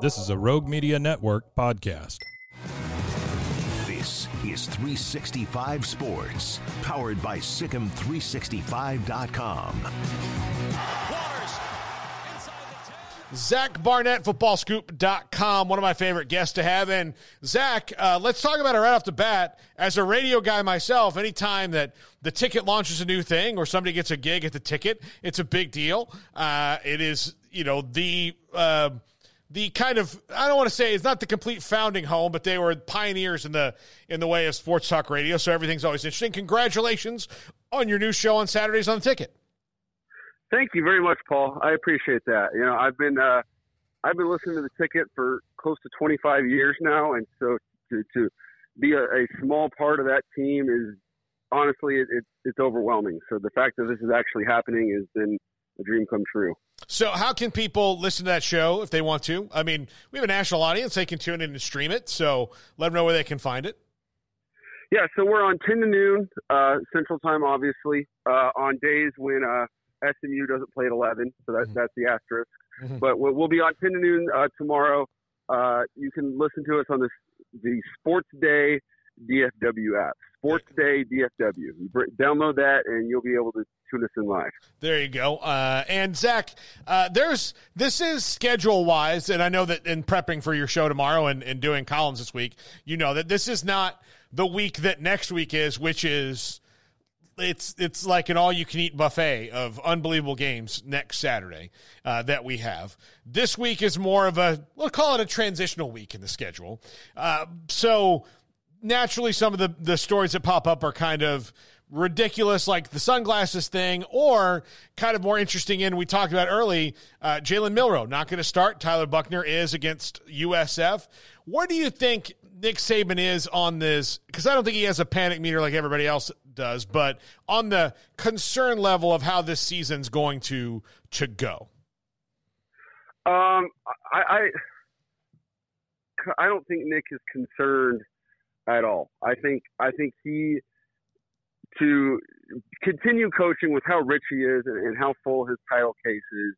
This is a Rogue Media Network podcast. This is 365 Sports, powered by SicEm365.com. Zach Barnett, footballscoop.com, one of my favorite guests to have. And Zach, uh, let's talk about it right off the bat. As a radio guy myself, anytime that the ticket launches a new thing or somebody gets a gig at the ticket, it's a big deal. Uh, it is, you know, the. Uh, the kind of I don't want to say it's not the complete founding home, but they were pioneers in the in the way of sports talk radio. So everything's always interesting. Congratulations on your new show on Saturdays on the Ticket. Thank you very much, Paul. I appreciate that. You know, I've been uh, I've been listening to the Ticket for close to 25 years now, and so to to be a, a small part of that team is honestly it, it, it's overwhelming. So the fact that this is actually happening has been a dream come true. So, how can people listen to that show if they want to? I mean, we have a national audience; they can tune in and stream it. So, let them know where they can find it. Yeah, so we're on ten to noon uh, Central Time, obviously, uh, on days when uh, SMU doesn't play at eleven. So that, mm-hmm. that's the asterisk. Mm-hmm. But we'll be on ten to noon uh, tomorrow. Uh, you can listen to us on the the Sports Day DFW app. Sports Day DFW. You download that, and you'll be able to tune us in live. There you go. Uh, and Zach, uh, there's this is schedule wise, and I know that in prepping for your show tomorrow and, and doing columns this week, you know that this is not the week that next week is, which is it's it's like an all you can eat buffet of unbelievable games next Saturday uh, that we have. This week is more of a we'll call it a transitional week in the schedule. Uh, so naturally, some of the the stories that pop up are kind of ridiculous, like the sunglasses thing, or kind of more interesting in we talked about early. Uh, Jalen Milroe not going to start. Tyler Buchner is against USF. Where do you think Nick Saban is on this? Because I don't think he has a panic meter like everybody else does, but on the concern level of how this season's going to to go. Um, I, I I don't think Nick is concerned at all. I think I think he to continue coaching with how rich he is and, and how full his title case is,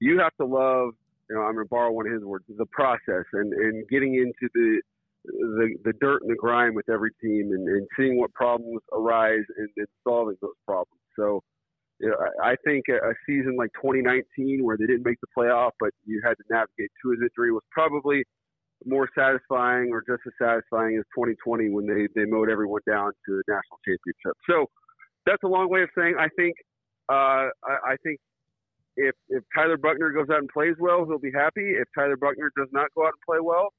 you have to love, you know, I'm going to borrow one of his words, the process and, and getting into the, the, the dirt and the grime with every team and, and seeing what problems arise and, and solving those problems. So, you know, I think a, a season like 2019 where they didn't make the playoff, but you had to navigate to his injury was probably more satisfying or just as satisfying as 2020 when they, they mowed everyone down to the national championship. So that's a long way of saying I think uh, I, I think if if Tyler Buchner goes out and plays well, he'll be happy. If Tyler Buchner does not go out and play well,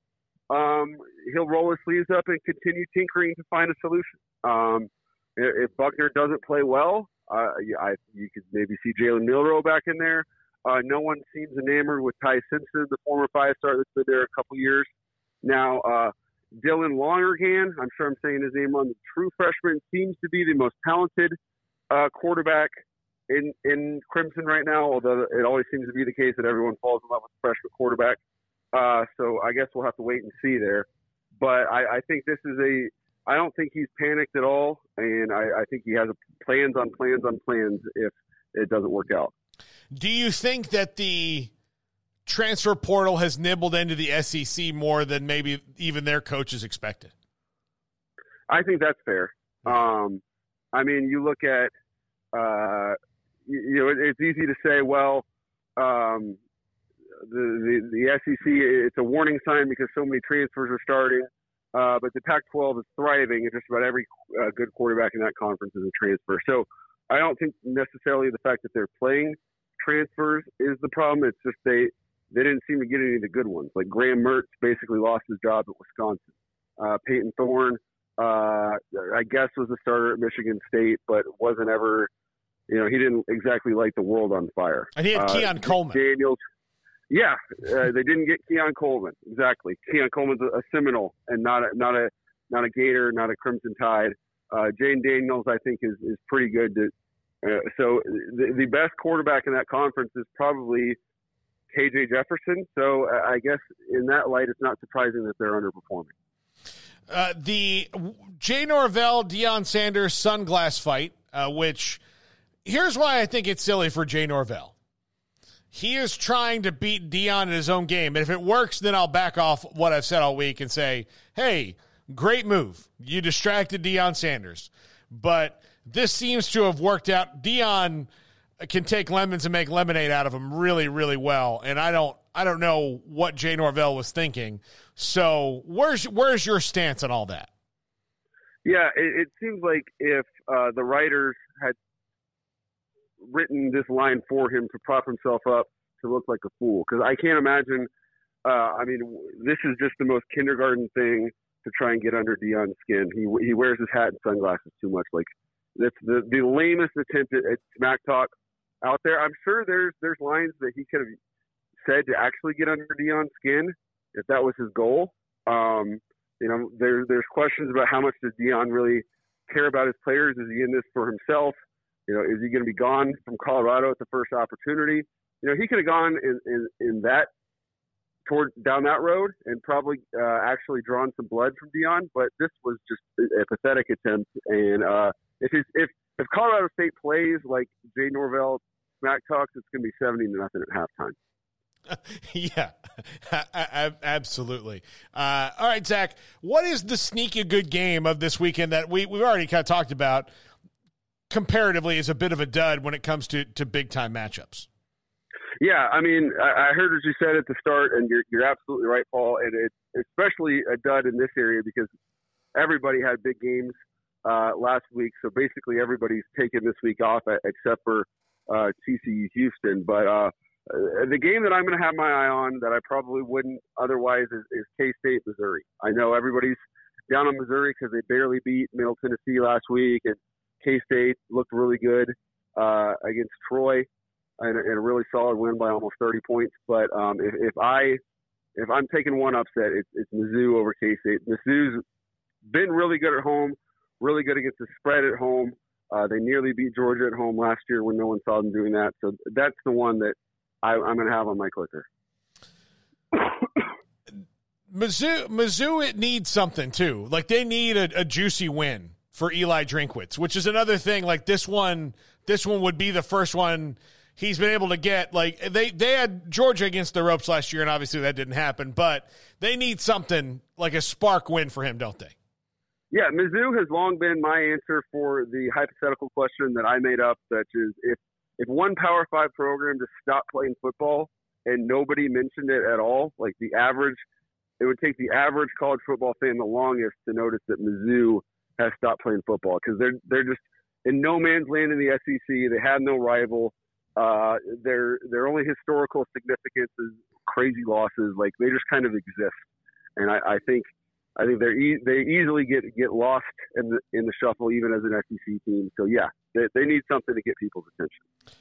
um, he'll roll his sleeves up and continue tinkering to find a solution. Um, if Buchner doesn't play well, uh, I, you could maybe see Jalen Milroe back in there. Uh, no one seems enamored with Ty Simpson, the former five star that's been there a couple years. Now, uh, Dylan Lonergan, I'm sure I'm saying his name wrong, the true freshman, seems to be the most talented uh, quarterback in, in Crimson right now, although it always seems to be the case that everyone falls in love with the freshman quarterback. Uh, so I guess we'll have to wait and see there. But I, I think this is a I don't think he's panicked at all, and I, I think he has plans on plans on plans if it doesn't work out. Do you think that the transfer portal has nibbled into the SEC more than maybe even their coaches expected? I think that's fair. Um, I mean, you look at, uh, you, you, know, it, it's easy to say, well, um, the, the, the SEC, it's a warning sign because so many transfers are starting. Uh, but the Pac-12 is thriving, and just about every uh, good quarterback in that conference is a transfer. So I don't think necessarily the fact that they're playing transfers is the problem. It's just they they didn't seem to get any of the good ones. Like Graham Mertz basically lost his job at Wisconsin. Uh, Payton Thorne, uh, I guess, was a starter at Michigan State, but wasn't ever. You know, he didn't exactly light the world on fire. And he had uh, Keon Coleman. Daniels. Yeah, uh, they didn't get Keon Coleman exactly. Keon Coleman's a, a Seminole and not a not a not a Gator, not a Crimson Tide. Uh, Jayden Daniels, I think, is is pretty good. To, so the, the best quarterback in that conference is probably KJ Jefferson. So I guess in that light, it's not surprising that they're underperforming. Uh, the Jay Norvell Deion Sanders sunglass fight, uh, which here's why I think it's silly for Jay Norvell. He is trying to beat Deion in his own game. And if it works, then I'll back off what I've said all week and say, hey, great move. You distracted Deion Sanders. But this seems to have worked out. Deion can take lemons and make lemonade out of them really, really well. And I don't I don't know what Jay Norvell was thinking. So where's where's your stance on all that? Yeah, it, it seems like if uh, the writers had written this line for him to prop himself up to look like a fool, because I can't imagine. Uh, I mean, this is just the most kindergarten thing to try and get under Deion's skin. He he wears his hat and sunglasses too much. Like that's the the lamest attempt at, at smack talk out there. I'm sure there's there's lines that he could have said to actually get under Deion's skin if that was his goal. Um, you know, there, there's questions about how much does Deion really care about his players? Is he in this for himself? You know, is he going to be gone from Colorado at the first opportunity? You know, he could have gone in, in, in that toward down that road and probably uh, actually drawn some blood from Deion, but this was just a pathetic attempt. And uh, if if if Colorado State plays like Jay Norvell smack talks, it's going to be seventy to nothing at halftime. yeah, absolutely. Uh, all right, Zach, what is the sneaky good game of this weekend that we, we've already kind of talked about comparatively is a bit of a dud when it comes to, to big time matchups? Yeah, I mean, I, I heard what you said at the start, and you're, you're absolutely right, Paul. And it's especially a dud in this area because everybody had big games uh, last week. So basically, everybody's taken this week off except for uh, TCU Houston. But uh, uh, the game that I'm going to have my eye on that I probably wouldn't otherwise is, is K State, Missouri. I know everybody's down on Missouri because they barely beat Middle Tennessee last week, and K State looked really good uh, against Troy and, and a really solid win by almost 30 points. But um, if, if I if I'm taking one upset, it's, it's Mizzou over K State. Mizzou's been really good at home, really good against the spread at home. Uh, they nearly beat Georgia at home last year when no one saw them doing that. So that's the one that I, am going to have on my clicker. Mizzou, Mizzou, it needs something too. Like they need a, a, juicy win for Eli Drinkwitz, which is another thing. Like this one, this one would be the first one he's been able to get. Like they they had Georgia against the ropes last year, and obviously that didn't happen. But they need something like a spark win for him, don't they? Yeah, Mizzou has long been my answer for the hypothetical question that I made up, such as if if one Power Five program just stopped playing football and nobody mentioned it at all, like the average, it would take the average college football fan the longest to notice that Mizzou has stopped playing football because they're they're just in no man's land in the SEC. They have no rival. Uh, their their only historical significance is crazy losses. Like they just kind of exist, and I, I think I think they're e- they easily get get lost in the in the shuffle, even as an SEC team. So yeah, they, they need something to get people's attention.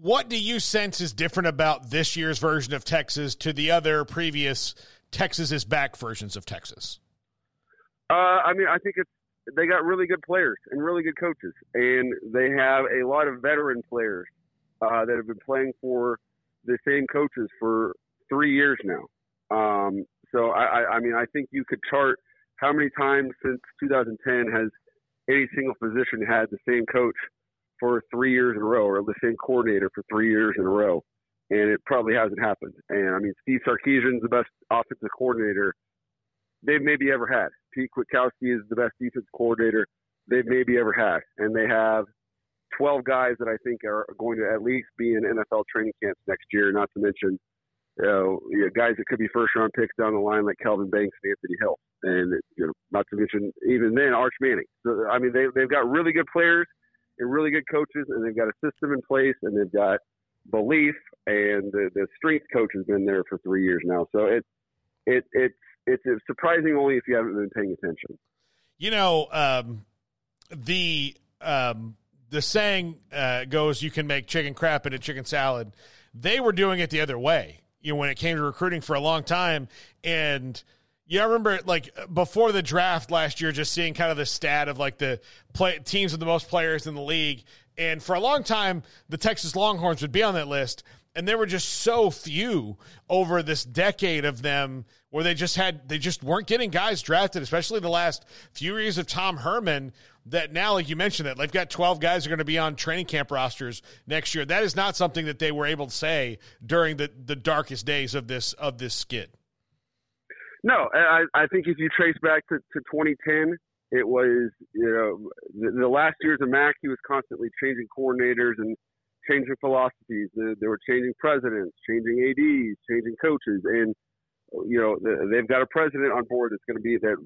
What do you sense is different about this year's version of Texas to the other previous Texas is back versions of Texas? Uh, I mean, I think it's they got really good players and really good coaches, and they have a lot of veteran players uh, that have been playing for the same coaches for three years now. Um, so I, I mean, I think you could chart how many times since 2010 has any single position had the same coach for three years in a row, or the same coordinator for three years in a row, and it probably hasn't happened. And I mean, Steve Sarkisian's the best offensive coordinator they've maybe ever had. Pete Kwiatkowski is the best defense coordinator they've maybe ever had, and they have 12 guys that I think are going to at least be in NFL training camps next year. Not to mention you know, you know, guys that could be first round picks down the line like Kelvin Banks and Anthony Hill, and you know, not to mention even then Arch Manning. So I mean, they they've got really good players and really good coaches, and they've got a system in place, and they've got belief, and the, the strength coach has been there for three years now. So it it it's it's surprising only if you haven't been paying attention. You know, um, the um, the saying uh, goes, "You can make chicken crap into chicken salad." They were doing it the other way you know, when it came to recruiting for a long time. And yeah, I remember like before the draft last year, just seeing kind of the stat of like the play, teams with the most players in the league. And for a long time, the Texas Longhorns would be on that list. And there were just so few over this decade of them where they just had, they just weren't getting guys drafted, especially the last few years of Tom Herman. That now, like you mentioned, that they've got 12 guys are going to be on training camp rosters next year. That is not something that they were able to say during the, the darkest days of this of this skid. No, I, I think if you trace back to, to 2010, it was you know the, the last years of Mack he was constantly changing coordinators and changing philosophies. They, were changing presidents, changing ads, changing coaches, and you know they've got a president on board that's going to be that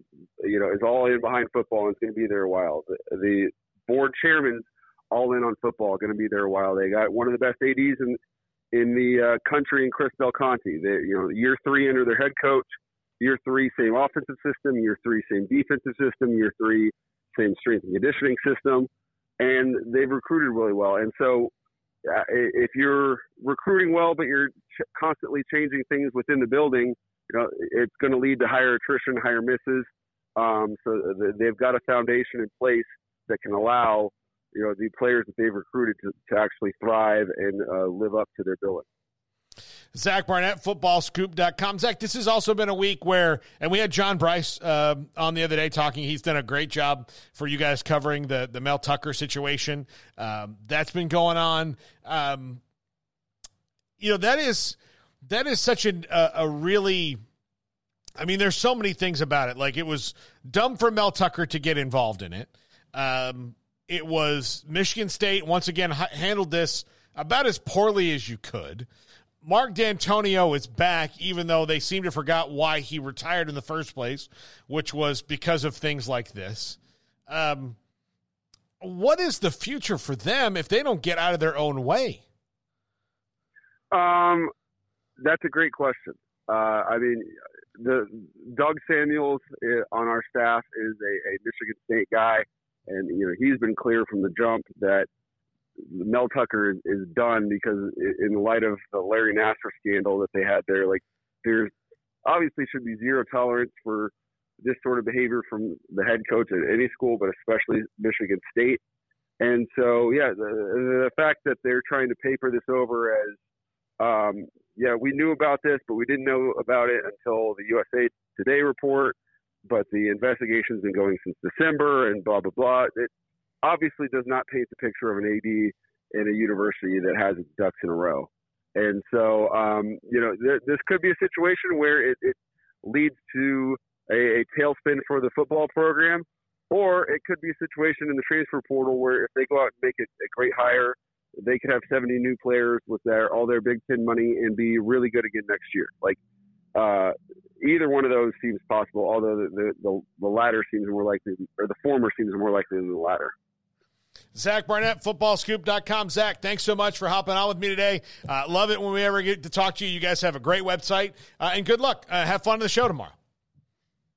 you know is all in behind football and is going to be there a while. The, the board chairman's all in on football, going to be there a while. They got one of the best ads in in the uh, country in Chris Del Conte. They, you know, year three under their head coach Year three, same offensive system. Year three, same defensive system. Year three, same strength and conditioning system. And they've recruited really well. And so, uh, if you're recruiting well, but you're ch- constantly changing things within the building, you know, it's going to lead to higher attrition, higher misses. Um, so they've got a foundation in place that can allow, you know, the players that they've recruited to, to actually thrive and uh, live up to their billing. Zach Barnett, footballscoop.com. Zach, this has also been a week where, and we had John Brice uh, on the other day talking. He's done a great job for you guys covering the, the Mel Tucker situation. Um, that's been going on. Um, you know, that is, that is such a, a really, I mean, there's so many things about it. Like, it was dumb for Mel Tucker to get involved in it. Um, it was Michigan State, once again, handled this about as poorly as you could. Mark Dantonio is back, even though they seem to forgot why he retired in the first place, which was because of things like this. Um, what is the future for them if they don't get out of their own way? Um, that's a great question. Uh, I mean, the Doug Samuels uh, on our staff is a, a Michigan State guy, and you know he's been clear from the jump that Mel Tucker is, is done because in light of the Larry Nassar scandal that they had there, like there's obviously should be zero tolerance for this sort of behavior from the head coach at any school, but especially Michigan State. And so, yeah, the, the fact that they're trying to paper this over as, um, yeah, we knew about this, but we didn't know about it until the USA Today report. But the investigation's been going since December, and blah blah blah. It, obviously does not paint the picture of an AD in a university that has its ducks in a row. And so, um, you know, th- this could be a situation where it, it leads to a, a tailspin for the football program, or it could be a situation in the transfer portal where if they go out and make it a great hire, they could have 70 new players with their all their Big Ten money and be really good again next year. Like uh, either one of those seems possible, although the, the, the, the latter seems more likely, or the former seems more likely than the latter. Zach Barnett, footballscoop.com. Zach, thanks so much for hopping on with me today. Uh, love it when we ever get to talk to you. You guys have a great website, uh, and good luck. Uh, have fun on the show tomorrow.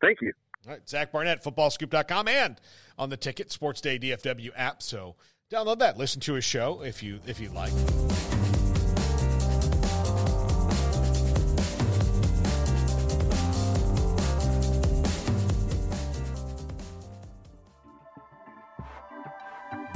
Thank you. All right, Zach Barnett, footballscoop.com, and on the Ticket Sports Day DFW app. So download that. Listen to his show if you if you'd like.